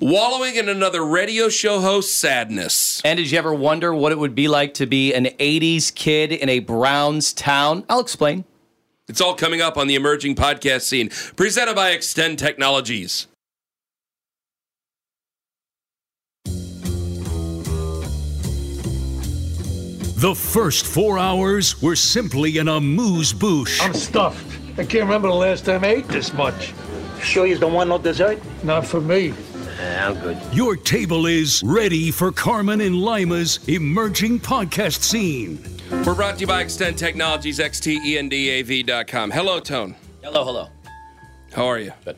Wallowing in another radio show host sadness. And did you ever wonder what it would be like to be an 80s kid in a Browns town? I'll explain. It's all coming up on the emerging podcast scene, presented by Extend Technologies. The first four hours were simply in a moose bouche. I'm stuffed. I can't remember the last time I ate this much. Sure you don't want no dessert? Not for me. I'm good. Your table is ready for Carman and Lima's emerging podcast scene. We're brought to you by Extend Technologies, E xtendav.com. Hello, Tone. Hello, hello. How are you? Good.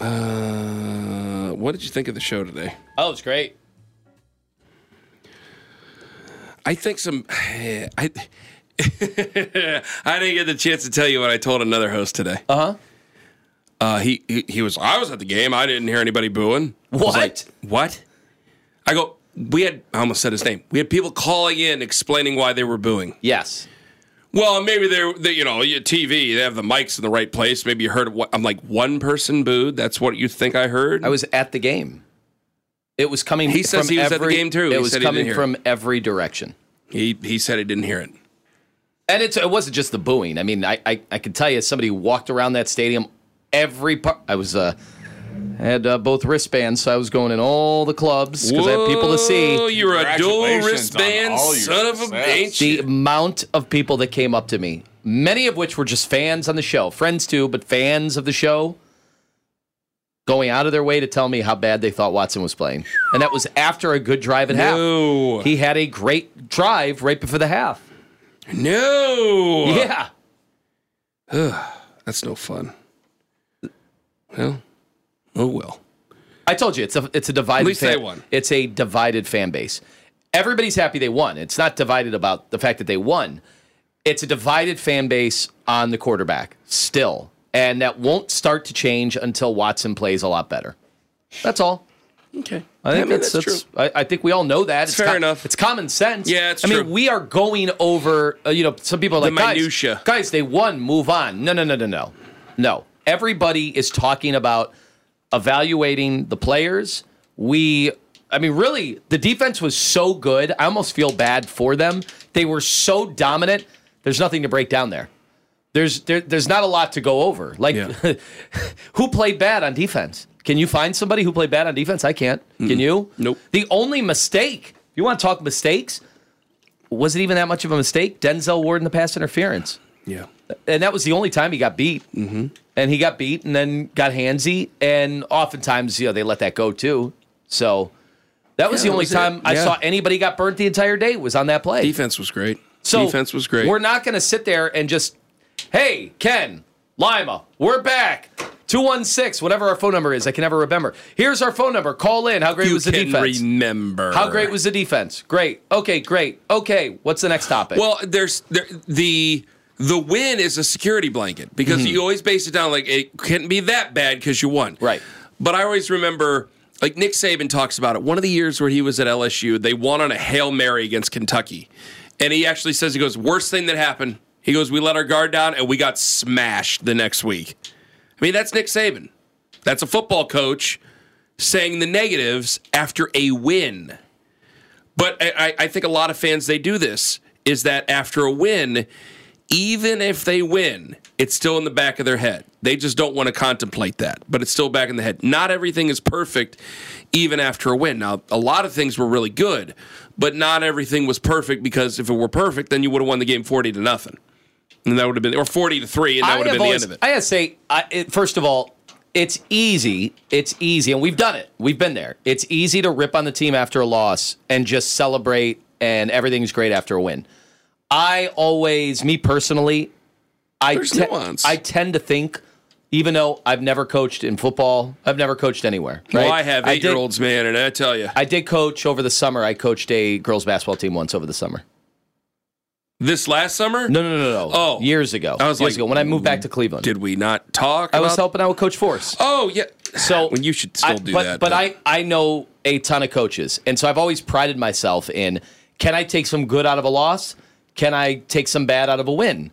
Uh, what did you think of the show today? Oh, it's great. I think some. I I didn't get the chance to tell you what I told another host today. Uh huh. Uh, he, he he was. I was at the game. I didn't hear anybody booing. I What? like, what? I go. We had. I almost said his name. We had people calling in explaining why they were booing. Yes. Well, maybe they're, they, you know, TV, they have the mics in the right place. Maybe you heard what I'm like, one person booed. That's what you think I heard? I was at the game. It was coming. He says from he was at the game, too. It He was said he didn't coming hear it. from every direction, he, he said he didn't hear it. and it's it wasn't just the booing. I mean, I I, I can tell you, somebody walked around that stadium. Every part. I was uh had uh, both wristbands, so I was going in all the clubs because I had people to see. Whoa, You're a dual Congratulations wristband all your son of a success. ain't the amount of people that came up to me, many of which were just fans on the show, friends too, but fans of the show, going out of their way to tell me how bad they thought Watson was playing. And that was after a good drive at No. half. He had a great drive right before the half. No. Yeah. That's no fun. Well, oh well. I told you it's a it's a divided At least fan, they won. It's a divided fan base. Everybody's happy they won. It's not divided about the fact that they won. It's a divided fan base on the quarterback still. And that won't start to change until Watson plays a lot better. That's all. Okay. I think mean, that's, that's that's- true. I, I think we all know that. It's fair enough. It's common sense. Yeah, it's I true. mean, we are going over. Uh, you know, some people are The like guys, minutia. Guys, they won. Move on. No, no, no, no, no, no. Everybody is talking about evaluating the players. We, I mean, really, the defense was so good. I almost feel bad for them. They were so dominant. There's nothing to break down there. There's there, there's not a lot to go over. Like, Yeah. who played bad on defense? Can you find somebody who played bad on defense? I can't. Can you? Nope. The only mistake, you want to talk mistakes, was it even that much of a mistake? Denzel Ward in the pass interference. Yeah. And that was the only time he got beat. Mm-hmm. And he got beat and then got handsy. And oftentimes, you know, they let that go too. So that was Yeah, the only was time I saw anybody got burnt the entire day was on that play. Defense was great. So Defense was great. We're not going to sit there and just, hey, Ken, Lima, we're back. 216, whatever our phone number is. I can never remember. Here's our phone number. Call in. How great you was the can defense? remember. How great was the defense? Great. Okay, great. Okay, what's the next topic? Well, there's there, the the win is a security blanket because Mm-hmm. you always base it down like it couldn't be that bad because you won. Right. But I always remember like Nick Saban talks about it. One of the years where he was at LSU, they won on a hail mary against Kentucky, and he actually says he goes worst thing that happened. He goes, we let our guard down and we got smashed the next week. I mean, that's Nick Saban. That's a football coach saying the negatives after a win. But I, I- I think a lot of fans they do this is that after a win, even if they win, it's still in the back of their head. They just don't want to contemplate that, but it's still back in the head. Not everything is perfect, even after a win. Now, a lot of things were really good, but not everything was perfect because if it were perfect, then you would have won the game forty to nothing, and that would have been or forty to three, and that I would have been the end of it. I gotta say, I, it, first of all, it's easy. It's easy, and we've done it. We've been there. It's easy to rip on the team after a loss and just celebrate, and everything's great after a win. I always, me personally, I te- I tend to think even though I've never coached in football. I've never coached anywhere. Right? Well, I have did- eight year olds, man, and I tell you, I did coach over the summer. I coached a girls basketball team once over the summer. this last summer, No, no, no, no. Oh. years ago. I was years like, ago when I moved back to Cleveland. did we not talk? I was helping out with Coach Force. Oh yeah. So when you should still I- do but, that. But I, I know a ton of coaches, and so I've always prided myself in can I take some good out of a loss? Can I take some bad out of a win?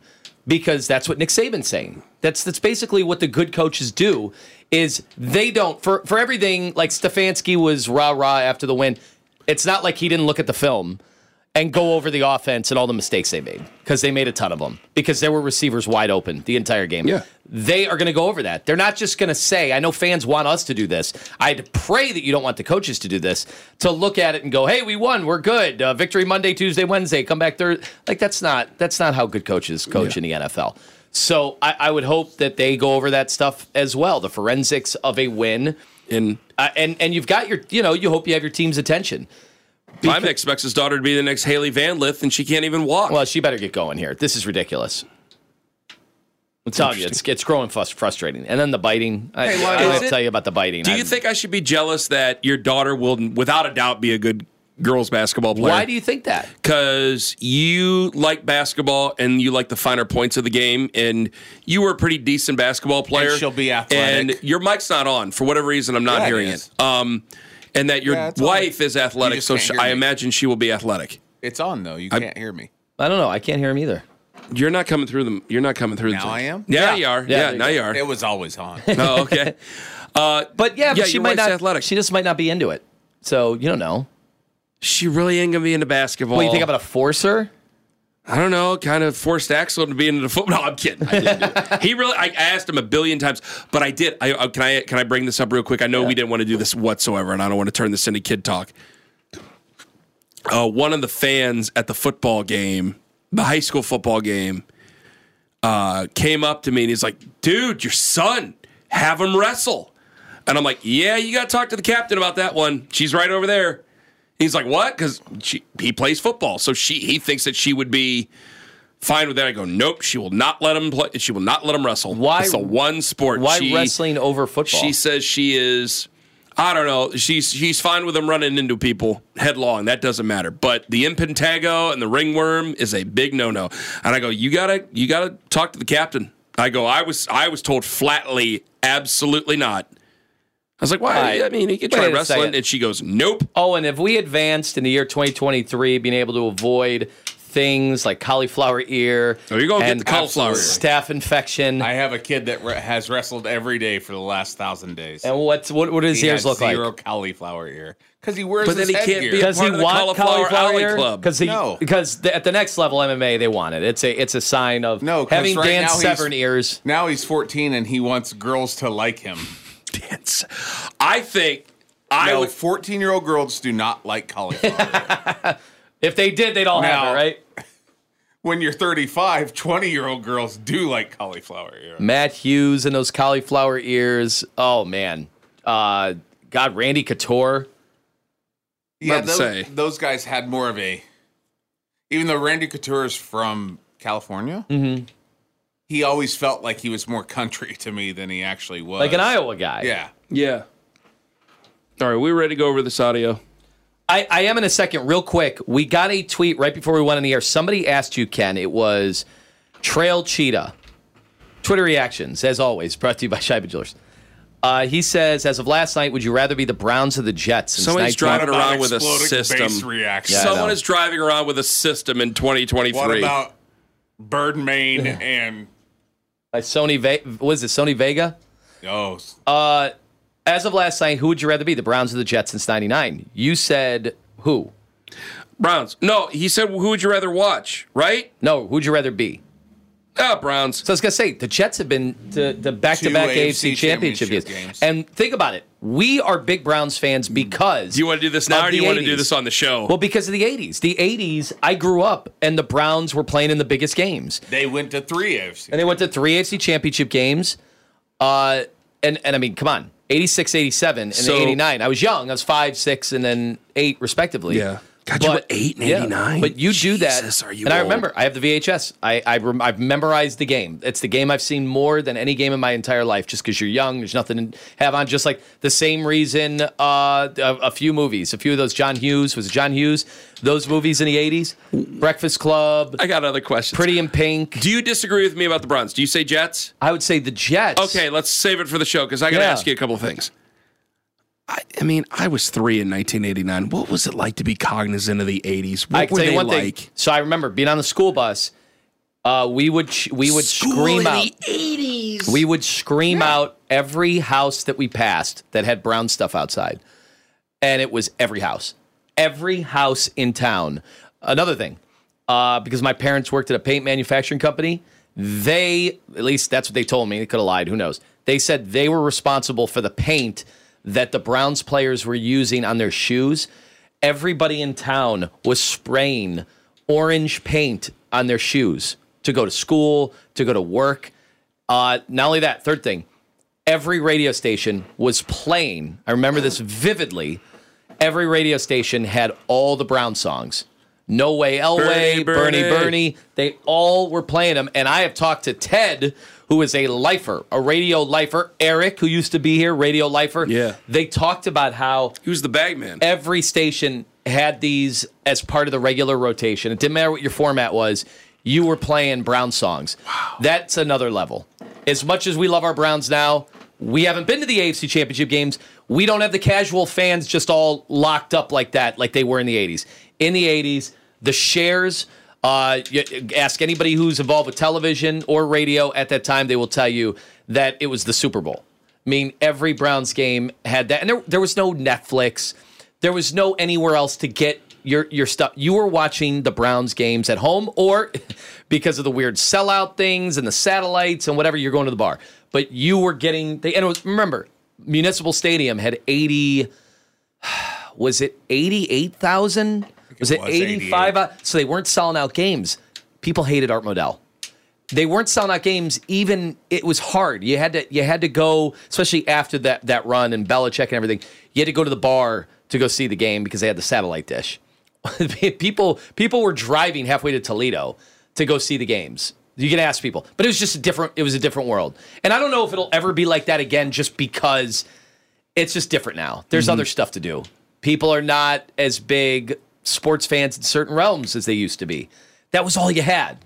Because that's what Nick Saban's saying. That's that's basically what the good coaches do. Is they don't for for everything like Stefanski was rah rah after the win. It's not like he didn't look at the film and go over the offense and all the mistakes they made because they made a ton of them because there were receivers wide open the entire game. Yeah. They are going to go over that. They're not just going to say, I know fans want us to do this. I'd pray that you don't want the coaches to do this, to look at it and go, hey, we won. We're good. Uh, victory Monday, Tuesday, Wednesday. Come back Thursday. Like, that's not, that's not how good coaches coach in the NFL. So I, I would hope that they go over that stuff as well, the forensics of a win. and Uh, and, and you've got your, you know, you hope you have your team's attention. Mike expects his daughter to be the next Hailey Van Lith, and she can't even walk. Well, she better get going here. This is ridiculous. I'm telling you, it's it's growing frus- frustrating. And then the biting. I, Hey, I Lionel, don't have to tell you about the biting. Do you I'm- think I should be jealous that your daughter will, without a doubt, be a good girls basketball player? Why do you think that? because you like basketball and you like the finer points of the game, and you were a pretty decent basketball player. she'll be athletic. And your mic's not on for whatever reason. I'm not Yeah, hearing is. it. Um, and that your Yeah, wife is athletic, so can't sh- I imagine she will be athletic. It's on though. You can't hear me. I don't know. I can't hear him either. You're not coming through them. You're not coming through. the Now thing. I am? Yeah, Yeah. you are. Yeah, Yeah, you now go. you are. It was always on. oh, okay. Uh, But yeah, Yeah, but she might wife's not. athletic. She just might not be into it. So you don't know. she really ain't gonna be into basketball. What do you think I'm gonna force her? I don't know, kind of forced Axel to be into the football. No, I'm kidding. I didn't do it. He really, I asked him a billion times, but I did. I, uh, can I can I bring this up real quick? I know we didn't want to do this whatsoever, and I don't want to turn this into kid talk. Uh, one of the fans at the football game, the high school football game, uh, came up to me and he's like, "Dude, your son, have him wrestle." And I'm like, "Yeah, you got to talk to the captain about that one. She's right over there." He's like, "What?" Because he plays football, so she he thinks that she would be fine with that. I go, "Nope, she will not let him play. She will not let him wrestle. Why- It's the one sport. Why she, wrestling over football? She says she is. I don't know. She's she's fine with him running into people headlong. That doesn't matter. But the impetigo and the ringworm is a big no no. And I go, you gotta you gotta talk to the captain. I go, I was I was told flatly, absolutely not. I was like, why? Right. I mean, he could try a wrestling, and she goes, nope. Oh, and if we advanced in the year 2023, being able to avoid things like cauliflower ear, Oh, you're gonna get the cauliflower ear. staph infection, I have a kid that re- has wrestled every day for the last thousand days. and what's what? What does his he ears look zero like? cauliflower ear because he wears But then his he can't headgear. be a he part of the Cauliflower cauliflower ear? Club. Because he No. because the, at the next level MMA they want it. It's a it's a sign of no having right Dan now he's- Severn ears. Now he's 14 and he wants girls to like him. Dance. I think I no, would. 14 year old girls do not like cauliflower. If they did, they'd all have it, right? when you're 35, 20 year old girls do like cauliflower ear. Matt Hughes and those cauliflower ears. Oh man, uh, God, Randy Couture. Yeah, those, say. those guys had more of a. Even though Randy Couture is from California, Mm-hmm. He always felt like he was more country to me than he actually was. like an Iowa guy. Yeah. Yeah. All right, we're ready to go over this audio? I, I am in a second, real quick. We got a tweet right before we went on the air. Somebody asked you, Ken. It was Trail Cheetah. Twitter reactions, as always, brought to you by Scheibe Jewelers. Uh, he says, as of last night, would you rather be the Browns or the Jets? Since Somebody's driving around with a system. reaction? Yeah, Someone is driving around with a system in 2023. What about Birdmain and By Sony, Ve- what is it, Sony Vega? oh Uh, as of last night, who would you rather be, the Browns or the Jets since 99? You said who? Browns? No, he said, "Who would you rather watch?" Right? No, who'd you rather be? Ah, Browns. So I was gonna say the Jets have been to the back-to-back Two AFC, AFC championship, championship games. games. and think about it. We are big Browns fans because Do you want to do this now, of or do you the want to do this on the show? Well, because of the '80s. The '80s, I grew up, and the Browns were playing in the biggest games, they went to three AFC. and they went to three AFC championship games. Uh, and and I mean, come on, '86, '87, and So- '89. I was young. I was five, six, and then eight, respectively. Yeah. God, you were eight and yeah, 89. But you do that. Are you and I remember, I have the VHS. I, I rem- I've memorized the game. It's the game I've seen more than any game in my entire life. Just because you're young, there's nothing to have on. Just like the same reason, uh, a, a few movies, a few of those John Hughes was it John Hughes. Those movies in the '80s, Breakfast Club, I got other questions. Pretty in Pink. Do you disagree with me about the Browns? Do you say Jets? I would say the Jets. Okay, let's save it for the show because I got to Yeah. ask you a couple of things. I, I mean, I was three in 1989. What was it like to be cognizant of the 80s? What I can were tell you one like? thing. So I remember being on the school bus. Uh, we would ch- we would School scream out. the 80s. We would scream out every house that we passed that had brown stuff outside. And it was every house. Every house in town. Another thing, uh, because my parents worked at a paint manufacturing company, they, at least that's what they told me, they could have lied, who knows. They said they were responsible for the paint that the Browns players were using on their shoes. Everybody in town was spraying orange paint on their shoes to go to school, to go to work. Uh, not only that, third thing, every radio station was playing. I remember this vividly. Every radio station had all the Brown songs. No Way Elway, Bernie, Bernie, Bernie. Bernie. They all were playing them. And I have talked to Ted, who is a lifer, a radio lifer. Eric, who used to be here, radio lifer. Yeah. They talked about how He was the bagman. every station had these as part of the regular rotation. It didn't matter what your format was, you were playing Brown songs. Wow. That's another level. As much as we love our Browns now, we haven't been to the AFC Championship games. We don't have the casual fans just all locked up like that, like they were in the 80s. In the 80s, the shares, uh, ask anybody who's involved with television or radio at that time, they will tell you that it was the Super Bowl. I mean, every Browns game had that. And there, there was no Netflix. There was no anywhere else to get your your stuff. You were watching the Browns games at home, or because of the weird sellout things and the satellites and whatever, you're going to the bar. But you were getting the and was, remember, Municipal Stadium had eighty. Was it eighty eight thousand? Was it was eighty five? So they weren't selling out games. People hated Art Modell they weren't selling out games. Even it was hard. You had to you had to go, especially after that that run and Belichick and everything. You had to go to the bar to go see the game because they had the satellite dish. people people were driving halfway to Toledo to go see the games. You can ask people, but it was just a different. It was a different world, and I don't know if it'll ever be like that again. Just because it's just different now. There's mm-hmm. other stuff to do. People are not as big sports fans in certain realms as they used to be. That was all you had.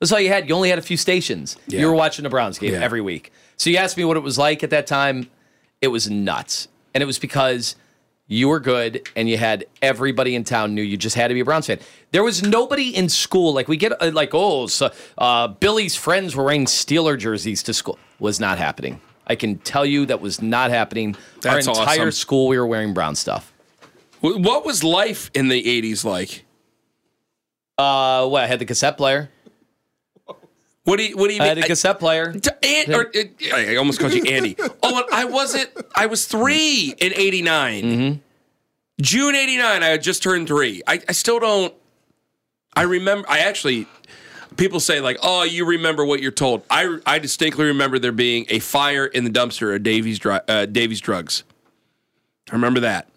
That's all you had. You only had a few stations. You were watching the Browns game Yeah. every week. So you asked me what it was like at that time. It was nuts. And it was because you were good and you had everybody in town knew you just had to be a Browns fan. There was nobody in school. Like we get uh, like, oh, so, uh, Billy's friends were wearing Steeler jerseys to school. Was not happening. I can tell you that was not happening. That's Our entire awesome. school, we were wearing Brown stuff. Wh- What was life in the 80s like? Uh, what? I had the cassette player. What do you What do you mean? I mean? had a cassette player. To An- or, uh, I almost called you Andy. Oh, I wasn't. I was three in '89. Mm-hmm. June '89. I had just turned three. I, I still don't. I remember. I actually. People say like, "Oh, you remember what you're told." I I distinctly remember there being a fire in the dumpster at Davies uh, Davies Drugs. I remember that.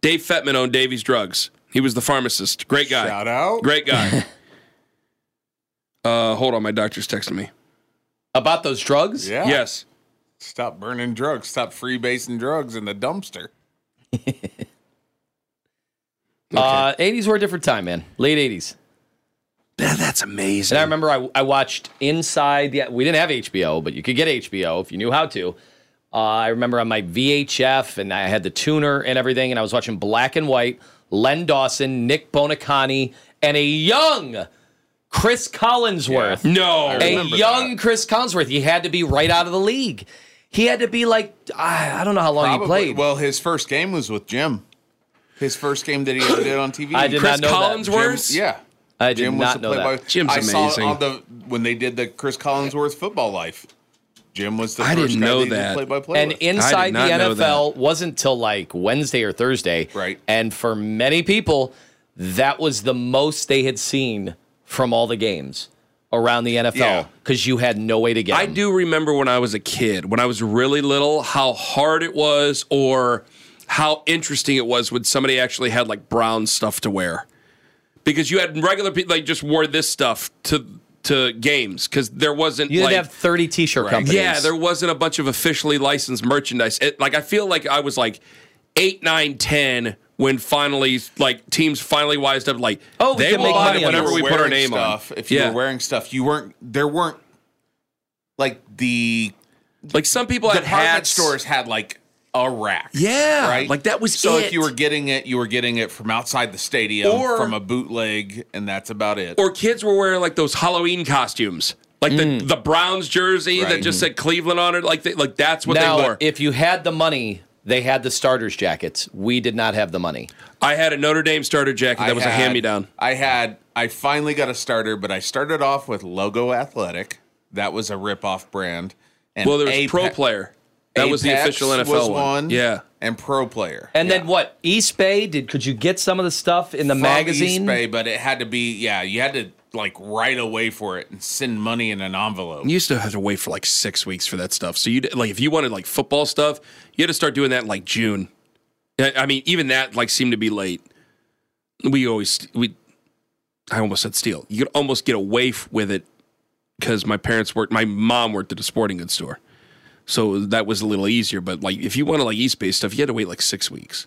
Dave Fetman owned Davies Drugs. He was the pharmacist. Great guy. Shout out. Great guy. uh, hold on, my doctor's texting me. About those drugs? Yeah. Yes. Stop burning drugs. Stop freebasing drugs in the dumpster. Uh, 80s were a different time, man. Late 80s. That- that's amazing. And I remember I, I watched Inside the. We didn't have HBO, but you could get HBO if you knew how to. Uh, I remember on my VHF, and I had the tuner and everything, and I was watching Black and White, Len Dawson, Nick Buoniconti, and a young Chris Collinsworth. no. a remember young Chris Collinsworth. He had to be right out of the league. He had to be like I, I don't know how long Probably. he played. Well, his first game was with Jim. His first game that he ever did on TV. I did Chris not know that. Collinsworth? Jim, yeah. I did Jim not was the know that. play-by- Jim's I saw amazing. on the when they did the Chris Collinsworth football life. Jim was the I first didn't guy know they that. play-by-play And with. inside the NFL wasn't till like Wednesday or Thursday. Right. And for many people, that was the most they had seen from all the games around the NFL because you had no way to get I them. do remember when I was a kid, when I was really little, how hard it was or how interesting it was when somebody actually had like brown stuff to wear. because you had regular people like just wore this stuff to to games because there wasn't You like didn't have 30 t-shirt companies. yeah there wasn't a bunch of officially licensed merchandise. It, like I feel like I was like eight, nine, ten when finally like teams finally wised up like Oh, they can will make buy money it whenever we put our Wearing name stuff, on. If you yeah. were wearing stuff, you weren't. There weren't like the like some people had department hats. stores had like a rack. Yeah, right. like that was so. it. If you were getting it, you were getting it from outside the stadium, Or- from a bootleg, and that's about it. or kids were wearing like those Halloween costumes, like the mm. the Browns jersey that just said Cleveland on it. Like they, like that's what now, they wore. if you had the money, they had the starters jackets. We did not have the money. I had a Notre Dame starter jacket that I was a hand me down. I had. I finally got a starter, but I started off with Logo Athletic. That was a rip-off brand. And Well, there was Ape- Pro Player. That was the official NFL was one. Yeah. and Pro Player. And Yeah. then what? Eastbay? Did could you get some of the stuff in the From magazine? Eastbay, but it had to be yeah. You had to like write away for it and send money in an envelope. You used to have to wait for like six weeks for that stuff. So you like if you wanted like football stuff, you had to start doing that in like June. I I mean, even that like seemed to be late. We always we. I almost said steal. You could almost get away f- with it because my parents worked. My mom worked at a sporting goods store, so that was a little easier. But like if you wanted like Eastbay stuff, you had to wait like six weeks.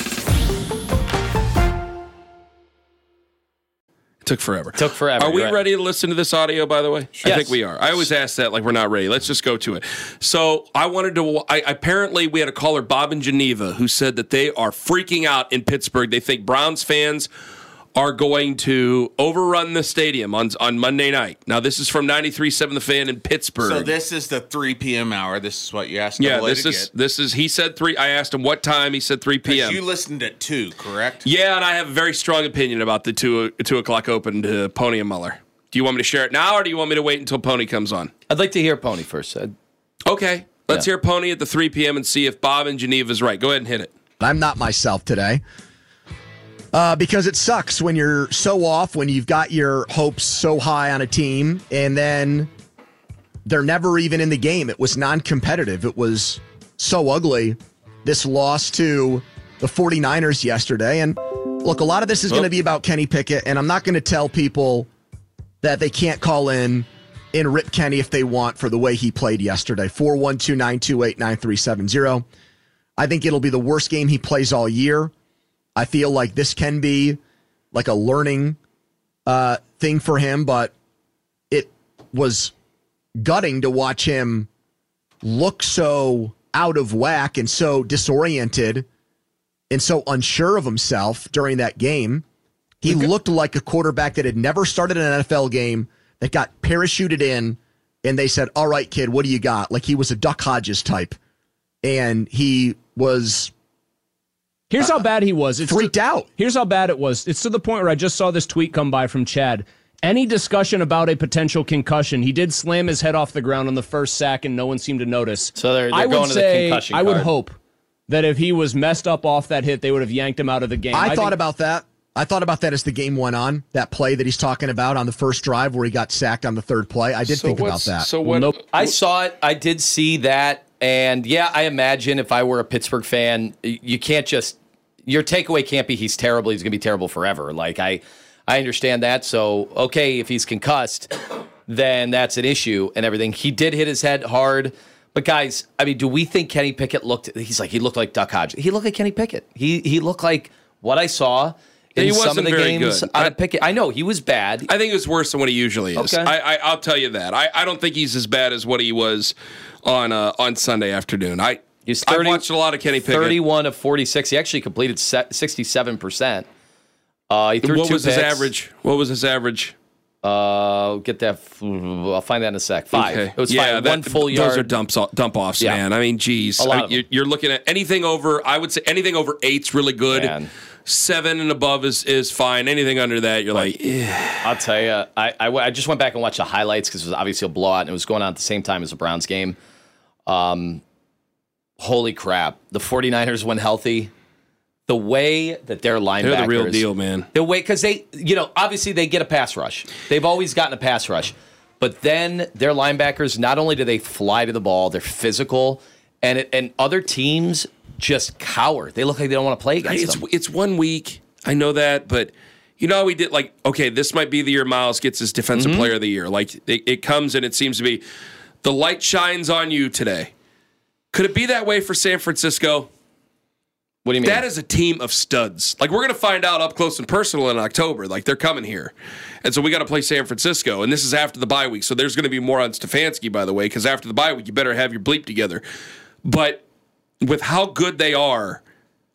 Took forever. Took forever, Are we right. ready to listen to this audio? By the way, I think we are. I always ask that like we're not ready. Let's just go to it. So I wanted to. I, apparently, we had a caller, Bob in Geneva, who said that they are freaking out in Pittsburgh. They think Browns fans are going to overrun the stadium on on Monday night. Now, this is from 93.7 The Fan in Pittsburgh. So this is the 3 p.m. hour. This is what you asked. yeah, this to is get. this is. He said three. I asked him what time. He said 3 p.m. You listened at two, correct? Yeah, and I have a very strong opinion about the two two o'clock open to Poni and Mueller. Do you want me to share it now, or do you want me to wait until Poni comes on? I'd like to hear Poni first. Uh, Okay, let's Yeah. hear Poni at the 3 p.m. and see if Bob in Geneva is right. Go ahead and hit it. I'm not myself today. Uh, because it sucks when you're so off, when you've got your hopes so high on a team, and then they're never even in the game. It was non competitive. It was so ugly. This loss to the 49ers yesterday. And look, a lot of this is going to be about Kenny Pickett, and I'm not going to tell people that they can't call in and rip Kenny if they want for the way he played yesterday. 412 928 9370. I think it'll be the worst game he plays all year. I feel like this can be like a learning uh, thing for him, but it was gutting to watch him look so out of whack and so disoriented and so unsure of himself during that game. He looked like a quarterback that had never started an NFL game that got parachuted in and they said, All right, kid, what do you got? Like he was a Duck Hodges type. And he was Here's uh, how bad he was. It's freaked to, out. Here's how bad it was. It's to the point where I just saw this tweet come by from Chad. Any discussion about a potential concussion, he did slam his head off the ground on the first sack, and no one seemed to notice. So they're- they're I would going to the say, concussion I would hope that if he was messed up off that hit, they would have yanked him out of the game. I, thought think- about that. I thought about that as the game went on. That play that he's talking about on the first drive where he got sacked on the third play. I did think about that. So what? nope. I saw it. I did see that. And yeah, I imagine if I were a Pittsburgh fan, you can't just your takeaway can't be he's terrible. He's going to be terrible forever. Like I, I understand that. So okay, if he's concussed, then that's an issue and everything. He did hit his head hard. But guys, I mean, do we think Kenny Pickett looked? He's like he looked like Duck Hodges. He looked like Kenny Pickett. He he looked like what I saw in He some of the games I- of Pickett. I know he was bad. I think it was worse than what he usually is. Okay. I, I, I'll tell you that. I, I don't think he's as bad as what he was on uh, on Sunday afternoon. I He's I 30 watched a lot of Kenny Pickett. 31 of 46. He actually completed 67%. Uh, he threw What two was his average? What was his average? Uh, get that. I'll find that in a sec. Five. Okay. It was yeah, five. that- One full yard. Those are dumps, dump offs, Yeah. man. I mean, geez, A lot I- of you're, you're looking at anything over. I would say anything over eight's really good. Man. seven and above is is fine. Anything under that, you're like, eh. I'll tell you, I, I, I just went back and watched the highlights because it was obviously a blowout and it was going on at the same time as the Browns game. Um, holy crap. The 49ers, when healthy, the way that their linebackers. they're the real deal, man. The way, because they, you know, obviously they get a pass rush. They've always gotten a pass rush. But then their linebackers, not only do they fly to the ball, they're physical, and it, and other teams just cower. They look like they don't want to play against It's them. it's one week. I know that, but you know how we did like okay, this might be the year Myles gets his defensive Mm-hmm. player of the year. Like it, it comes and it seems to be the light shines on you today. Could it be that way for San Francisco? What do you mean? That is a team of studs. Like we're going to find out up close and personal in October. Like they're coming here, and so we got to play San Francisco. And this is after the bye week, so there's going to be more on Stefanski, by the way, because after the bye week, you better have your bleep together. But with how good they are,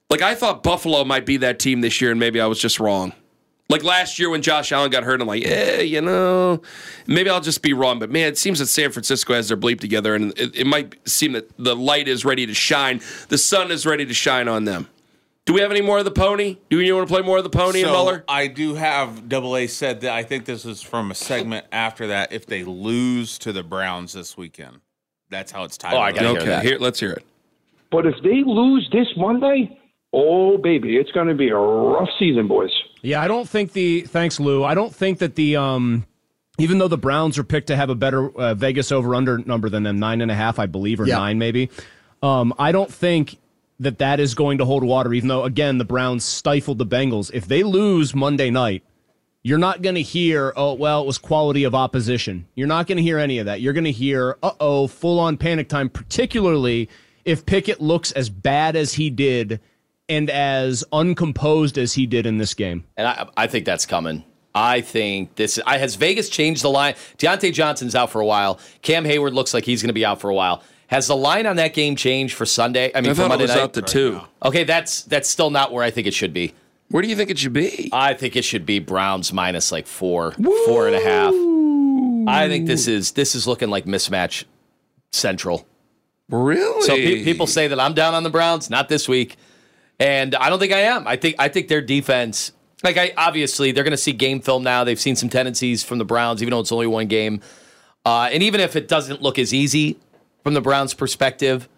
like I thought Buffalo might be that team this year, and maybe I was just wrong. Like last year when Josh Allen got hurt, I'm like, eh, you know, maybe I'll just be wrong. But man, it seems that San Francisco has their bleep together, and it, it might seem that the light is ready to shine. The sun is ready to shine on them. Do we have any more of the Poni? Do you want to play more of the Poni and So Mueller? I do have Double A said that I think this is from a segment after that. If they lose to the Browns this weekend, that's how it's tied. Oh, I gotta hear Okay, that. here, let's hear it. But if they lose this Monday, oh baby, it's going to be a rough season, boys. Yeah, I don't think the thanks, Lou. I don't think that the um, even though the Browns are picked to have a better uh, Vegas over under number than them nine and a half, I believe, or Yeah. nine maybe. Um, I don't think that that is going to hold water. Even though again the Browns stifled the Bengals. If they lose Monday night, you're not going to hear, oh, well, it was quality of opposition. You're not going to hear any of that. You're going to hear, uh oh, full on panic time, particularly if Pickett looks as bad as he did and as uncomposed as he did in this game. And I, I think that's coming. I think this I, has Vegas changed the line. Diontae Johnson's out for a while. Cam Hayward looks like he's going to be out for a while. Has the line on that game changed for Sunday? I mean, I for thought it Monday was night. out to two. okay, that's that's still not where I think it should be. Where do you think it should be? I think it should be Browns minus like four, four and a half. I think this is this is looking like mismatch central. Really? So pe- people say that I'm down on the Browns, not this week, and I don't think I am. I think I think their defense, like I obviously they're going to see game film now. They've seen some tendencies from the Browns, even though it's only one game, uh, and even if it doesn't look as easy from the Browns' perspective,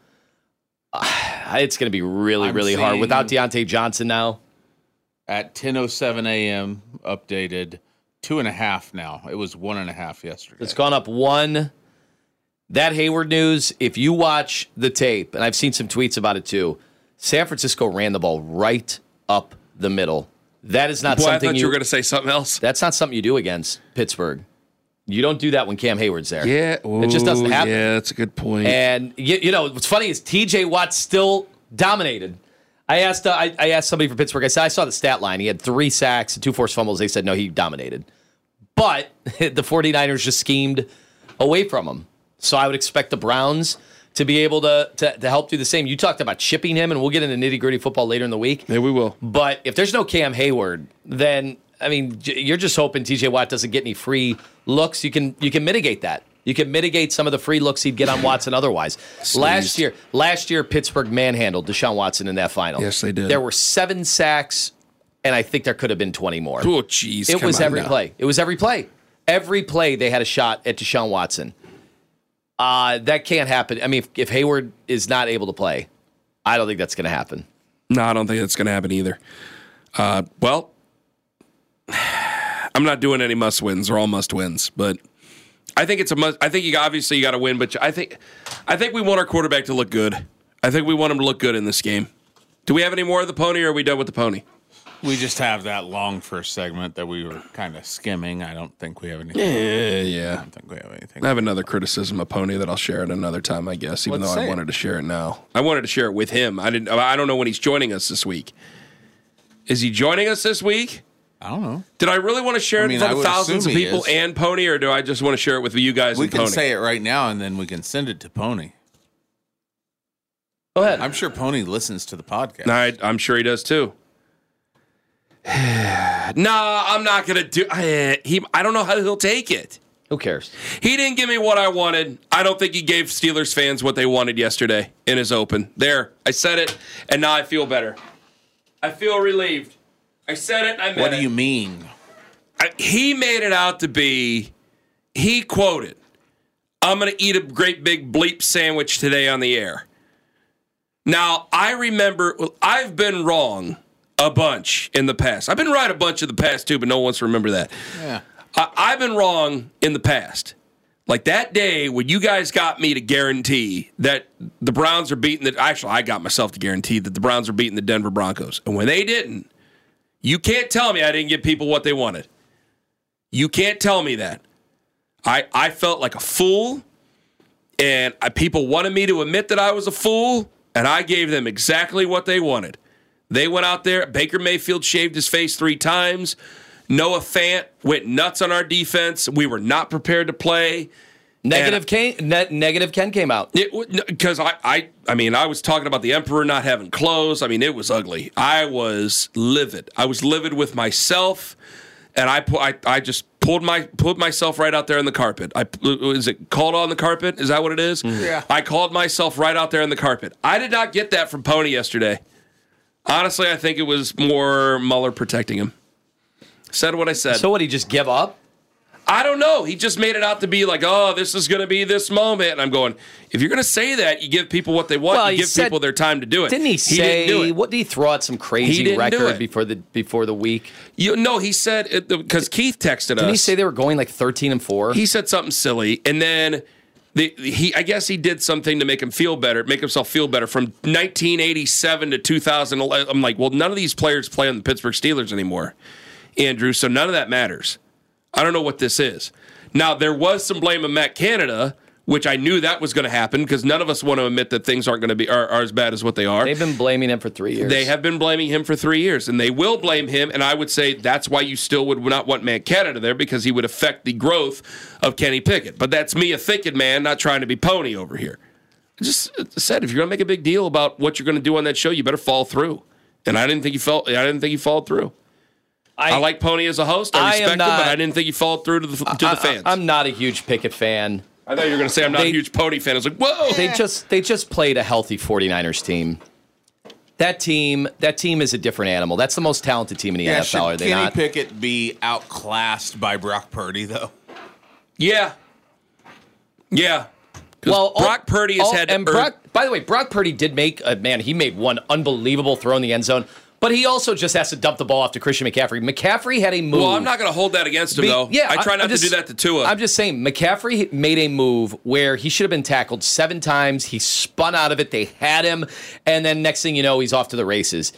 uh, it's going to be really I'm really hard without Diontae Johnson now. At 10:07 a.m. updated two and a half now. It was one and a half yesterday. It's gone up one. That Hayward news, if you watch the tape, and I've seen some tweets about it too, San Francisco ran the ball right up the middle. That is not Boy, I something thought you, you were going to say something else. That's not something you do against Pittsburgh. You don't do that when Cam Hayward's there. Yeah, it just doesn't happen. Yeah, that's a good point. And you, you know what's funny is T.J. Watt still dominated. I asked uh, I, I asked somebody for Pittsburgh. I said I saw the stat line. He had three sacks and two forced fumbles. They said no, he dominated. But the 49ers just schemed away from him. So I would expect the Browns to be able to, to to help do the same. You talked about chipping him, and we'll get into nitty gritty football later in the week. yeah, we will. But if there's no Cam Hayward, then I mean, you're just hoping TJ Watt doesn't get any free looks. You can you can mitigate that. You can mitigate some of the free looks he'd get on Watson otherwise. last year, last year Pittsburgh manhandled Deshaun Watson in that final. Yes, they did. There were seven sacks, and I think there could have been 20 more. Oh, jeez. it was every now. play. It was every play. Every play they had a shot at Deshaun Watson. Uh, that can't happen. I mean, if, if Hayward is not able to play, I don't think that's going to happen. No, I don't think that's going to happen either. Uh, well, I'm not doing any must wins. They're all must wins, but I think it's a must. I think you obviously you got to win, but I think I think we want our quarterback to look good. I think we want him to look good in this game. Do we have any more of the Poni, or are we done with the Poni? We just have that long first segment that we were kind of skimming. I don't think we have anything. Yeah, I yeah. don't think we have anything. I have another criticism of Poni that I'll share at another time, I guess. Even Let's though I say it. wanted to share it now, I wanted to share it with him. I didn't. I don't know when he's joining us this week. Is he joining us this week? I don't know. Did I really want to share I it mean, in front I of would thousands of people and Poni, or do I just want to share it with you guys We and can Poni? say it right now, and then we can send it to Poni. Go ahead. I'm sure Poni listens to the podcast. I, I'm sure he does too. nah, I'm not gonna do. I, he, I don't know how he'll take it. Who cares? He didn't give me what I wanted. I don't think he gave Steelers fans what they wanted yesterday in his open. There, I said it, and now I feel better. I feel relieved. I said it. I meant What do it. you mean? I- he made it out to be. He quoted, "I'm going to eat a great big bleep sandwich today on the air." Now I remember well, I've been wrong a bunch in the past. I've been right a bunch in the past too, but no one wants to remember that. Yeah. I, I've been wrong in the past. Like that day when you guys got me to guarantee that the Browns are beating the actually I got myself to guarantee that the Browns are beating the Denver Broncos. And when they didn't, you can't tell me I didn't give people what they wanted. You can't tell me that. I I felt like a fool and I, people wanted me to admit that I was a fool and I gave them exactly what they wanted. They went out there, Baker Mayfield shaved his face 3 times. Noah Fant went nuts on our defense. We were not prepared to play. Negative Ken, ne- negative Ken came out. Because I, I, I mean, I was talking about the Emperor not having clothes. I mean, it was ugly. I was livid. I was livid with myself, and I, pu- I, I just pulled my pulled myself right out there in the carpet. I uh, uh, is it called on the carpet? Is that what it is? Mm-hmm. Yeah. I called myself right out there in the carpet. I did not get that from Poni yesterday. Honestly, I think it was more Mueller protecting him. Said what I said. So what? He just give up? I don't know. He just made it out to be like, oh, this is going to be this moment. And I'm going, if you're going to say that, you give people what they want. Well, you give said- people their time to do it. Didn't he say? didn't. What did he throw out some crazy didn't record before the before the week? You no, he said because Keith texted us. Didn't he say they were going like thirteen and four? he said something silly, and then the, he I guess he did something to make him feel better, make himself feel better. From 1987 to 2011, I'm like, well, none of these players play on the Pittsburgh Steelers anymore, Andrew. So none of that matters. I don't know what this is. Now there was some blame of Matt Canada, which I knew that was going to happen because none of us want to admit that things aren't going to be are, are as bad as what they are. They've been blaming him for three years. They have been blaming him for three years, and they will blame him. And I would say that's why you still would not want Matt Canada there because he would affect the growth of Kenny Pickett. But that's me, a thinking man, not trying to be Poni over here. I just uh, said if you're going to make a big deal about what you're going to do on that show, you better fall through. And I didn't think he felt. I didn't think he followed through. I, like Poni as a host. I I respect him, but I didn't think he followed through to the to I- the fans. I, am not a huge Pickett fan. I thought you were going to say I'm not They- a huge Poni fan. I was like, whoa. They just they just played a healthy 49ers team. That team that team is a different animal. That's the most talented team in the Yeah, NFL. Are should they Kenny not? Pickett be outclassed by Brock Purdy though? yeah, yeah. Well, all- Brock Purdy has all- had and earn- Brock. By the way, Brock Purdy did make a man. He made one unbelievable throw in the end zone, but he also just has to dump the ball off to Christian McCaffrey. McCaffrey had a move. Well, I'm not going to hold that against him, Be- though. yeah, I try I'm not just- to do that to Tua. I'm just saying, McCaffrey made a move where he should have been tackled seven times. He spun out of it. They had him, and then next thing you know, he's off to the races.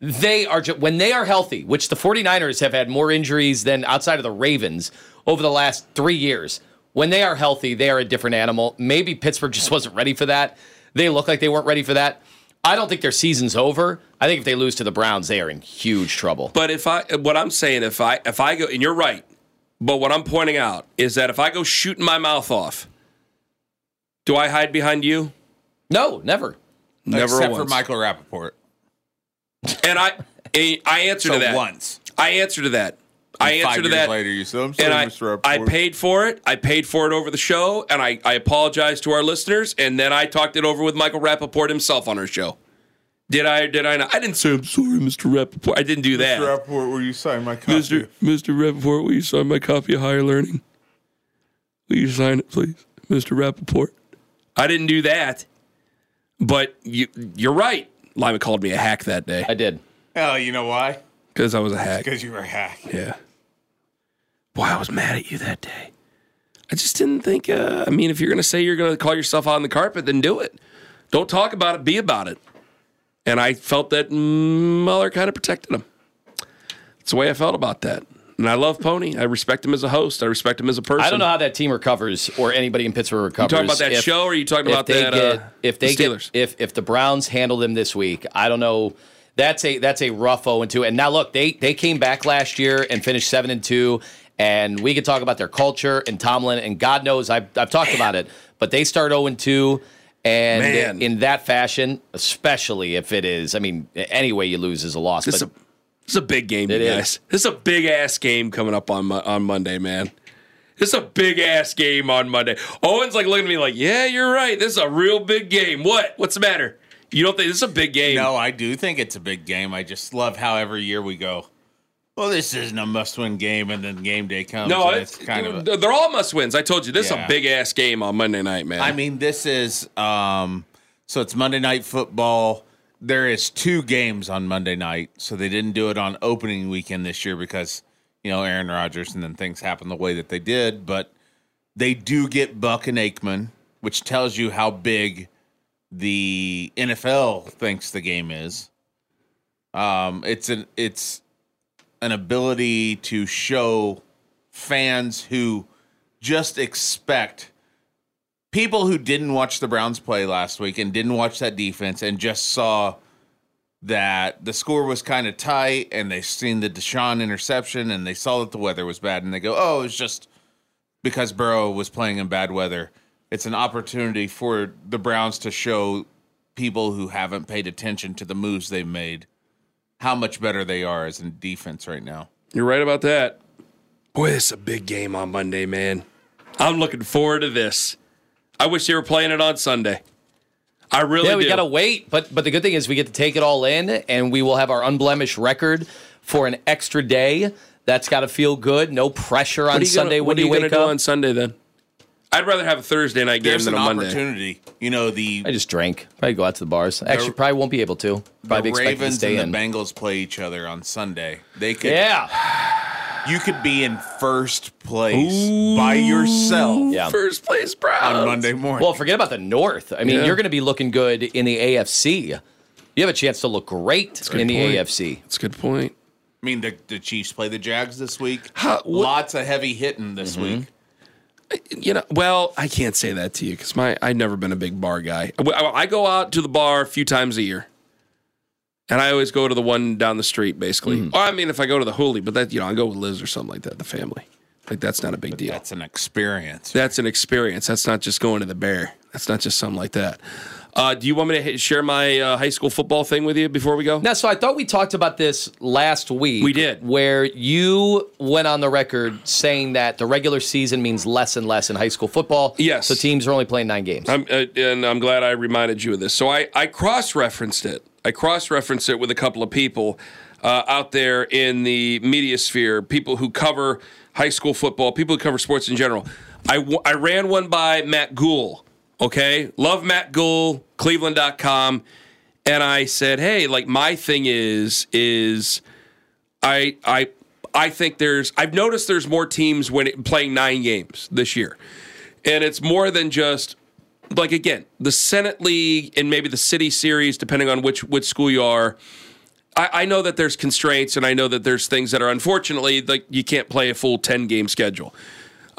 They are ju- when they are healthy, which the 49ers have had more injuries than outside of the Ravens over the last three years. When they are healthy, they are a different animal. Maybe Pittsburgh just wasn't ready for that. They look like they weren't ready for that. I don't think their season's over. I think if they lose to the Browns, they are in huge trouble. but if I, what I'm saying, if I, if I go, and you're right, but what I'm pointing out is that if I go shooting my mouth off, do I hide behind you? No, never. Never Except once. for Michael Rapaport. And I, I answer So to that once. I answer to that. I And answer five to years that. later, you said, "I'm sorry, and I, Mr. Rapaport." I paid for it. I paid for it over the show, and I, I apologize to our listeners. And then I talked it over with Michael Rapaport himself on our show. Did I? Did I not? I didn't say I'm sorry, Mr. Rapaport. I didn't do that. Mr. Rapaport, will you sign my copy? Mr. Mr. Rapaport, will you sign my copy of Higher Learning? Will you sign it, please, Mr. Rapaport? I didn't do that, but you, you're right. Lima called me a hack that day I did. Oh, you know why? because I was a hack. Because you were a hack. Yeah. Boy, I was mad at you that day. I just didn't think. Uh, I mean, if you're going to say you're going to call yourself out on the carpet, then do it. Don't talk about it. Be about it. And I felt that Mueller kind of protected him. That's the way I felt about that. And I love Poni. I respect him as a host. I respect him as a person. I don't know how that team recovers or anybody in Pittsburgh recovers. You talking about that if- show, or are you talking if about they that? get- uh, if they the get Steelers? if if the Browns handle them this week, I don't know. That's a that's a rough 0 and 2. And now look, they they came back last year and finished 7 and 2. And we could talk about their culture and Tomlin, and God knows I've, I've talked about it, but they start 0 and 2. And Man. in that fashion, especially if it is, I mean, any way you lose is a loss. This is But a, this is a big game, It you is. guys. This is a big ass game coming up on on Monday, man. This is a big ass game on Monday. Owen's like looking at me like, "Yeah, you're right. This is a real big game. What? What's the matter? You don't think this is a big game? No, I do think it's a big game. I just love how every year we go, well, this isn't a must-win game, and then game day comes. No, and it's, it's kind of. A, they're all must wins. I told you this is a big ass game on Monday night, man. I mean, this is um. So it's Monday night football. There is two games on Monday night, so they didn't do it on opening weekend this year because you know Aaron Rodgers, and then things happen the way that they did. But they do get Buck and Aikman, which tells you how big the NFL thinks the game is. Um, it's an it's an ability to show fans who just expect people who didn't watch the Browns play last week and didn't watch that defense and just saw that the score was kind of tight and they seen the Deshaun interception and they saw that the weather was bad and they go, oh, it's just because Burrow was playing in bad weather. It's an opportunity for the Browns to show people who haven't paid attention to the moves they've made how much better they are as in defense right now. You're right about that. Boy, it's a big game on Monday, man. I'm looking forward to this. I wish they were playing it on Sunday. I really yeah, we do. gotta wait. But but the good thing is we get to take it all in, and we will have our unblemished record for an extra day. That's got to feel good. No pressure on Sunday gonna, when what are you you wake going to do up. on Sunday then? I'd rather have a Thursday night game There's than an a Monday. opportunity. You know, the I just drank. I probably go out to the bars. Actually, probably won't be able to. Probably be the expected to Ravens stay in. and the Bengals play each other on Sunday. They could yeah, you could be in first place by yourself yeah. First place Browns. on Monday morning. Well, forget about the North. I mean, Yeah. you're going to be looking good in the AFC. You have a chance to look great in the point. AFC. That's a good point. I mean, the, the Chiefs play the Jags this week. How- what- Lots of heavy hitting this Mm-hmm. week. You know, well, I can't say that to you because my I've never been a big bar guy. I, I go out to the bar a few times a year, and I always go to the one down the street, basically. Mm. Or I mean, if I go to the Hooli, but that you know, I go with Liz or something like that, the family. Like that's not a big deal. That's an experience. That's an experience. That's not just going to the bear. That's not just something like that. Uh, do you want me to share my uh, high school football thing with you before we go? Now, so I thought we talked about this last week. We did. Where you went on the record saying that the regular season means less and less in high school football. Yes. So teams are only playing nine games. I'm, uh, and I'm glad I reminded you of this. So I, I cross referenced it. I cross referenced it with a couple of people uh, out there in the media sphere, people who cover high school football, people who cover sports in general. I, w- I ran one by Matt Goul. Okay. Love Matt Goul, cleveland.com. And I said, hey, like my thing is, is I, I, I think there's, I've noticed there's more teams when it, playing nine games this year. And it's more than just like again, the Senate League and maybe the City Series, depending on which which school you are. I, I know that there's constraints, and I know that there's things that are unfortunately like you can't play a full ten game schedule.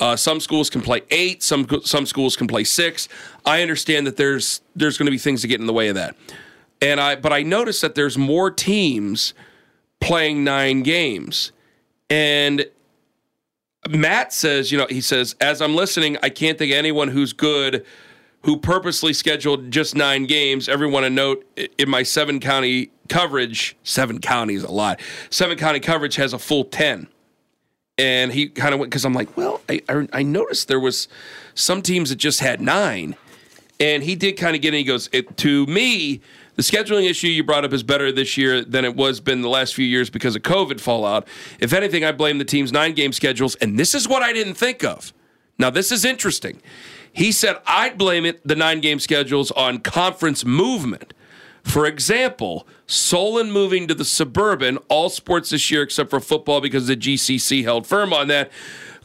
Uh, some schools can play eight. Some some schools can play six. I understand that there's there's going to be things that get in the way of that. And I but I noticed that there's more teams playing nine games, and Matt says, you know, he says, as I'm listening, I can't think of anyone who's good who purposely scheduled just nine games. Everyone a note in my seven county coverage, seven counties a lot. Seven county coverage has a full 10. And he kind of went, because I'm like, well, I, I, I noticed there was some teams that just had nine. And he did kind of get in. He goes, to me, the scheduling issue you brought up is better this year than it was been the last few years because of COVID fallout. If anything, I blame the team's nine game schedules. And this is what I didn't think of. Now, this is interesting. He said, I'd blame it, the nine game schedules, on conference movement. For example, Solon moving to the suburban, all sports this year except for football because the GCC held firm on that,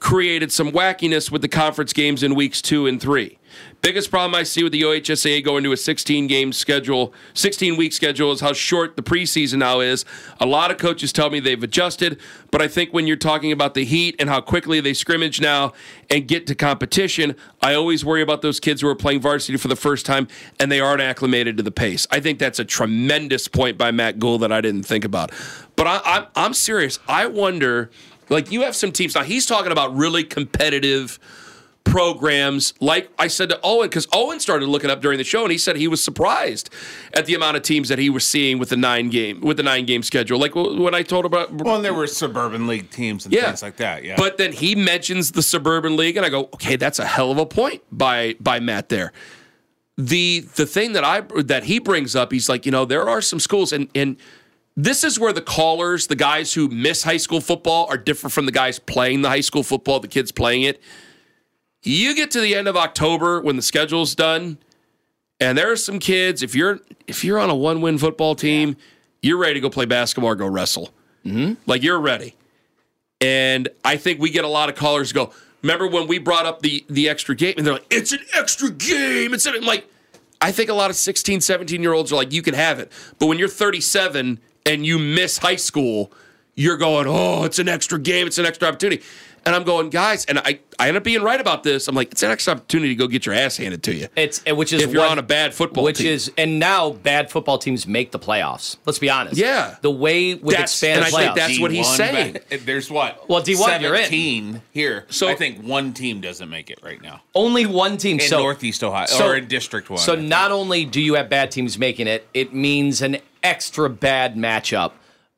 created some wackiness with the conference games in weeks two and three. Biggest problem I see with the OHSAA going to a 16 game schedule, 16 week schedule is how short the preseason now is. A lot of coaches tell me they've adjusted, but I think when you're talking about the heat and how quickly they scrimmage now and get to competition, I always worry about those kids who are playing varsity for the first time and they aren't acclimated to the pace. I think that's a tremendous point by Matt Goul that I didn't think about. But I, I'm, I'm serious. I wonder, like, you have some teams now, he's talking about really competitive programs like I said to Owen because Owen started looking up during the show and he said he was surprised at the amount of teams that he was seeing with the nine game with the nine game schedule. Like when I told about Well, and there were suburban league teams and yeah. things like that. Yeah. But then he mentions the suburban league, and I go, okay, that's a hell of a point by by Matt there. The the thing that I that he brings up, he's like, you know, there are some schools, and and this is where the callers, the guys who miss high school football, are different from the guys playing the high school football, the kids playing it. You get to the end of October when the schedule's done, and there are some kids. If you're if you're on a one win football team, you're ready to go play basketball or go wrestle. Mm-hmm. Like you're ready. And I think we get a lot of callers go. Remember when we brought up the the extra game, and they're like, "It's an extra game." It's an, like, I think a lot of 16, 17 year olds are like, "You can have it," but when you're 37 and you miss high school, you're going, "Oh, it's an extra game. It's an extra opportunity." And I'm going, guys, and I, I end up being right about this. I'm like, it's an extra opportunity to go get your ass handed to you. It's which is if you're what- on a bad football which team. is and now bad football teams make the playoffs. Let's be honest. Yeah. the way with That's- expanded and I think playoffs. that's what he's D1 saying. back- There's what? Well, D1, you're in. 17 here. So- So I think one team doesn't make it right now only one team. in so Northeast Ohio so- or in District One. So not only do you have bad teams making it, it means an extra bad matchup,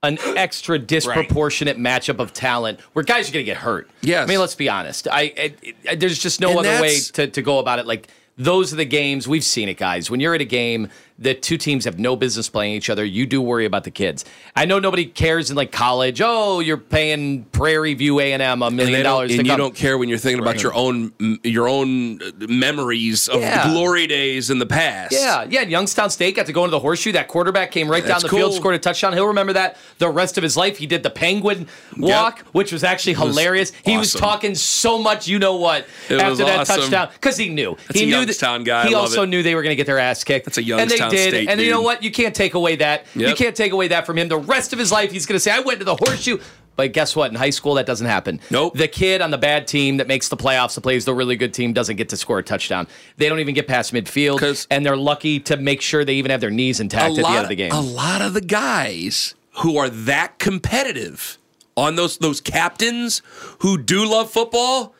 an extra disproportionate matchup of talent where guys are going to get hurt. Yes. I mean, let's be honest. I, I, I there's just no And other way to, to go about it. Like those are the games we've seen it, guys. When you're at a game that two teams have no business playing each other, you do worry about the kids. I know nobody cares in like college. Oh, you're paying Prairie View A and M a million dollars and you come. don't care when you're thinking about your own your own uh, memories of Yeah. glory days in the past. Yeah, yeah. Youngstown State got to go into the horseshoe. That quarterback came right That's down the field, scored a touchdown. He'll remember that the rest of his life. He did the penguin walk, which was actually was hilarious. He was talking so much, you know what, It after that awesome. touchdown because he knew. That's he a knew Youngstown that, guy. He also it. knew they were going to get their ass kicked. That's a and did. State and you know what? You can't take away that. You can't take away that from him. The rest of his life, he's going to say, "I went to the horseshoe." But guess what? In high school, that doesn't happen. Nope. The kid on the bad team that makes the playoffs, that plays the really good team, doesn't get to score a touchdown. They don't even get past midfield, and they're lucky to make sure they even have their knees intact at the end of the game. A lot of the guys who are that competitive on those those captains who do love football,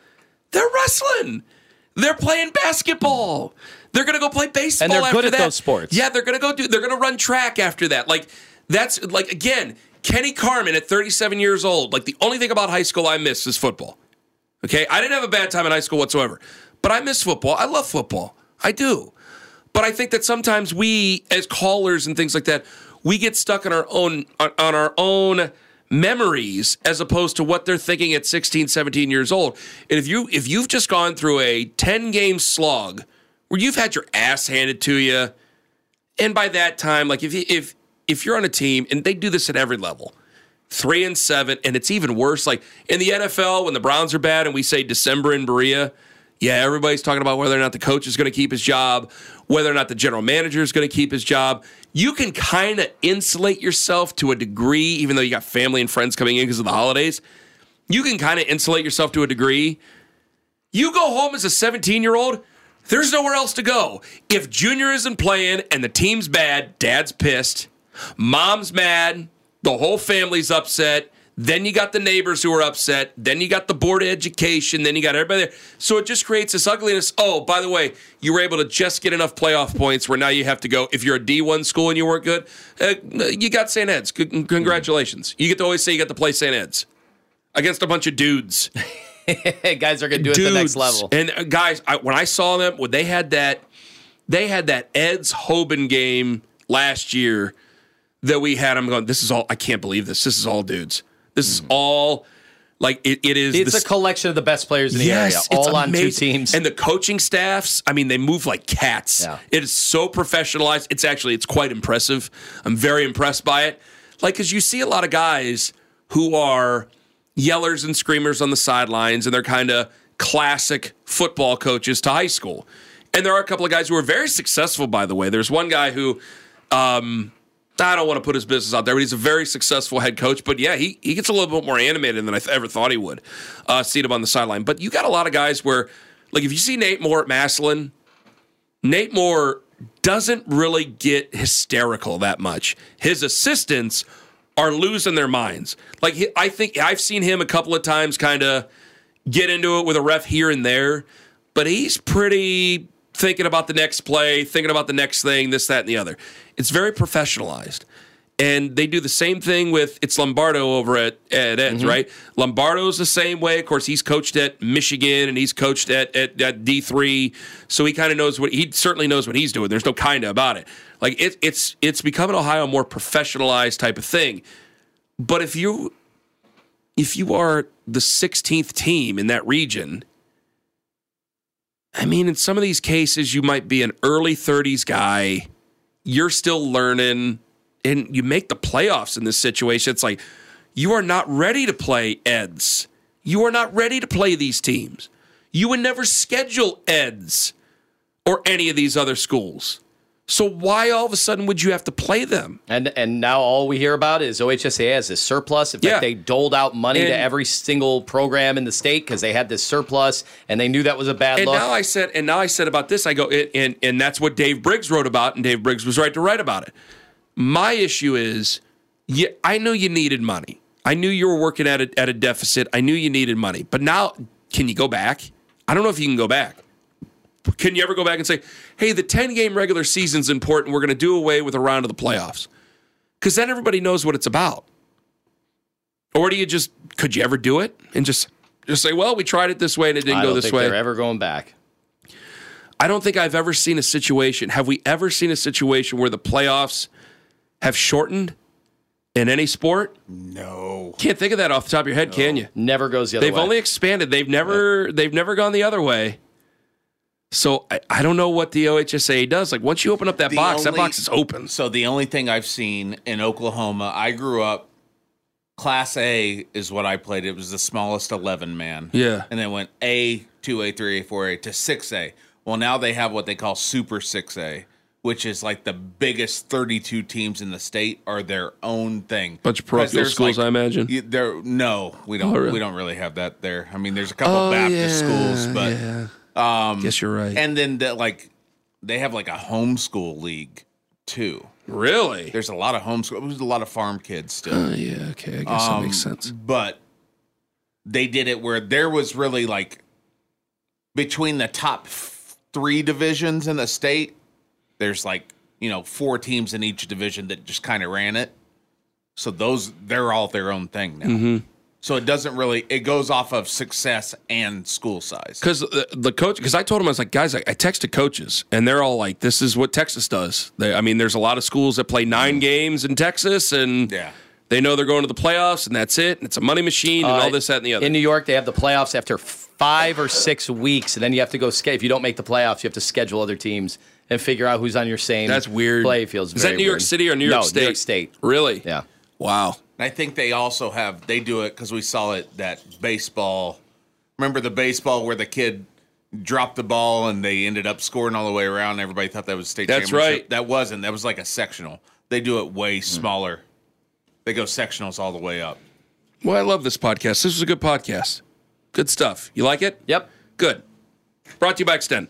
they're wrestling. They're playing basketball. They're gonna go play baseball. And they're after good at that. those sports. Yeah, they're gonna go do. They're gonna run track after that. Like that's like again, Kenny Carman at 37 years old. Like the only thing about high school I miss is football. Okay, I didn't have a bad time in high school whatsoever, but I miss football. I love football. I do. But I think that sometimes we, as callers and things like that, we get stuck on our own on, on our own memories as opposed to what they're thinking at 16, 17 years old. And if you if you've just gone through a 10 game slog where you've had your ass handed to you, and by that time, like if you, if if you're on a team and they do this at every level, three and seven, and it's even worse. Like in the NFL, when the Browns are bad and we say December in Berea, yeah, everybody's talking about whether or not the coach is going to keep his job, whether or not the general manager is going to keep his job. You can kind of insulate yourself to a degree, even though you got family and friends coming in because of the holidays. You can kind of insulate yourself to a degree. You go home as a 17 year old, there's nowhere else to go. If Junior isn't playing and the team's bad, dad's pissed, mom's mad, the whole family's upset. Then you got the neighbors who are upset. Then you got the board of education. Then you got everybody there. So it just creates this ugliness. Oh, by the way, you were able to just get enough playoff points where now you have to go. If you're a D1 school and you weren't good, uh, you got St. Ed's. Congratulations. You get to always say you got to play St. Ed's against a bunch of dudes guys are going to do it at the next level. And uh, guys, I, when I saw them, when they had that, they had that Ed's Hoban game last year that we had. I'm going. This is all. I can't believe this. This is all dudes. This is all like it, it is. It's this- a collection of the best players in the yes, area, all on two teams. and the coaching staffs. I mean, they move like cats. Yeah. It is so professionalized. It's actually it's quite impressive. I'm very impressed by it. Like, because you see a lot of guys who are yellers and screamers on the sidelines, and they're kind of classic football coaches to high school. And there are a couple of guys who are very successful, by the way. There's one guy who, um, I don't want to put his business out there, but he's a very successful head coach. But yeah, he, he gets a little bit more animated than I ever thought he would. Uh, seeing him on the sideline. But you got a lot of guys where, like, if you see Nate Moore at Massillon, Nate Moore doesn't really get hysterical that much. His assistants are losing their minds. Like I think I've seen him a couple of times kind of get into it with a ref here and there, but he's pretty thinking about the next play, thinking about the next thing, this, that, and the other. It's very professionalized. And they do the same thing with it's Lombardo over at, at Eds, mm-hmm. right? Lombardo's the same way. Of course, he's coached at Michigan and he's coached at, at, at D3. So he kind of knows what he certainly knows what he's doing. There's no kind of about it. Like it, it's it's become in Ohio more professionalized type of thing. But if you if you are the 16th team in that region, I mean, in some of these cases, you might be an early 30s guy. You're still learning, and you make the playoffs in this situation. It's like you are not ready to play Eds. You are not ready to play these teams. You would never schedule Eds or any of these other schools. So why all of a sudden would you have to play them? And and now all we hear about is OHSAA has this surplus. In fact, Yeah. they doled out money to every single program in the state because they had this surplus, and they knew that was a bad And look. now I said, and now I said about this, I go, and and that's what Dave Briggs wrote about, and Dave Briggs was right to write about it. My issue is, yeah, I knew you needed money. I knew you were working at a, at a deficit. I knew you needed money, but now can you go back? I don't know if you can go back. Can you ever go back and say, hey, the 10 game regular season's important. We're going to do away with a round of the playoffs? Because then everybody knows what it's about. Or do you just, could you ever do it and just, just say, well, we tried it this way and it didn't go this think way? they're ever going back. I don't think I've ever seen a situation. Have we ever seen a situation where the playoffs have shortened in any sport? No. Can't think of that off the top of your head, can you? Never goes the other way. They've way. only expanded. They've never they've never gone the other way. So I, I don't know what the OHSAA does. Like once you open up that The box, that box is open. So the only thing I've seen in Oklahoma, I grew up. Class A is what I played. It was the smallest eleven man. Yeah. and then went A, two A, three A, four A to six A. Well, now they have what they call Super Six A, which is like the biggest thirty-two teams in the state are their own thing. Bunch of parochial schools, I imagine. you- There, no, we don't. Oh, really? We don't really have that there. I mean, there's a couple Oh, Baptist yeah, schools, but yeah. um, Guess you're right. and then the, like they have like a homeschool league too. Really? There's a lot of homeschool. There's a lot of farm kids still. Uh, yeah. Okay. I guess that makes Um, sense. But they did it where there was really like between the top f- three divisions in the state, there's like, you know, four teams in each division that just kind of ran it. So those, they're all their own thing now. Mm-hmm. So it doesn't really, it goes off of success and school size. Because the, the coach, because I told him I was like, guys, I, I texted coaches, and they're all like, "This is what Texas does." They, I mean, there's a lot of schools that play nine games in Texas, and. Yeah. They know they're going to the playoffs, and that's it. And it's a money machine, and Uh, all this, that, and the other. In New York, they have the playoffs after five or six weeks, and then you have to go. sch- If you don't make the playoffs, you have to schedule other teams and figure out who's on your same. that's weird. Play fields. Is that Very New York. City or New York no, State? New York State. Really? Yeah. Wow. And I think they also have they do it because we saw it that baseball. Remember the baseball where the kid dropped the ball and they ended up scoring all the way around. Everybody thought that was state. That's championship. right. That wasn't. That was like a sectional. They do it way smaller. They go sectionals all the way up. Well, I love this podcast. This is a good podcast. Good stuff. You like it? Yep. Good. Brought to you by Extend.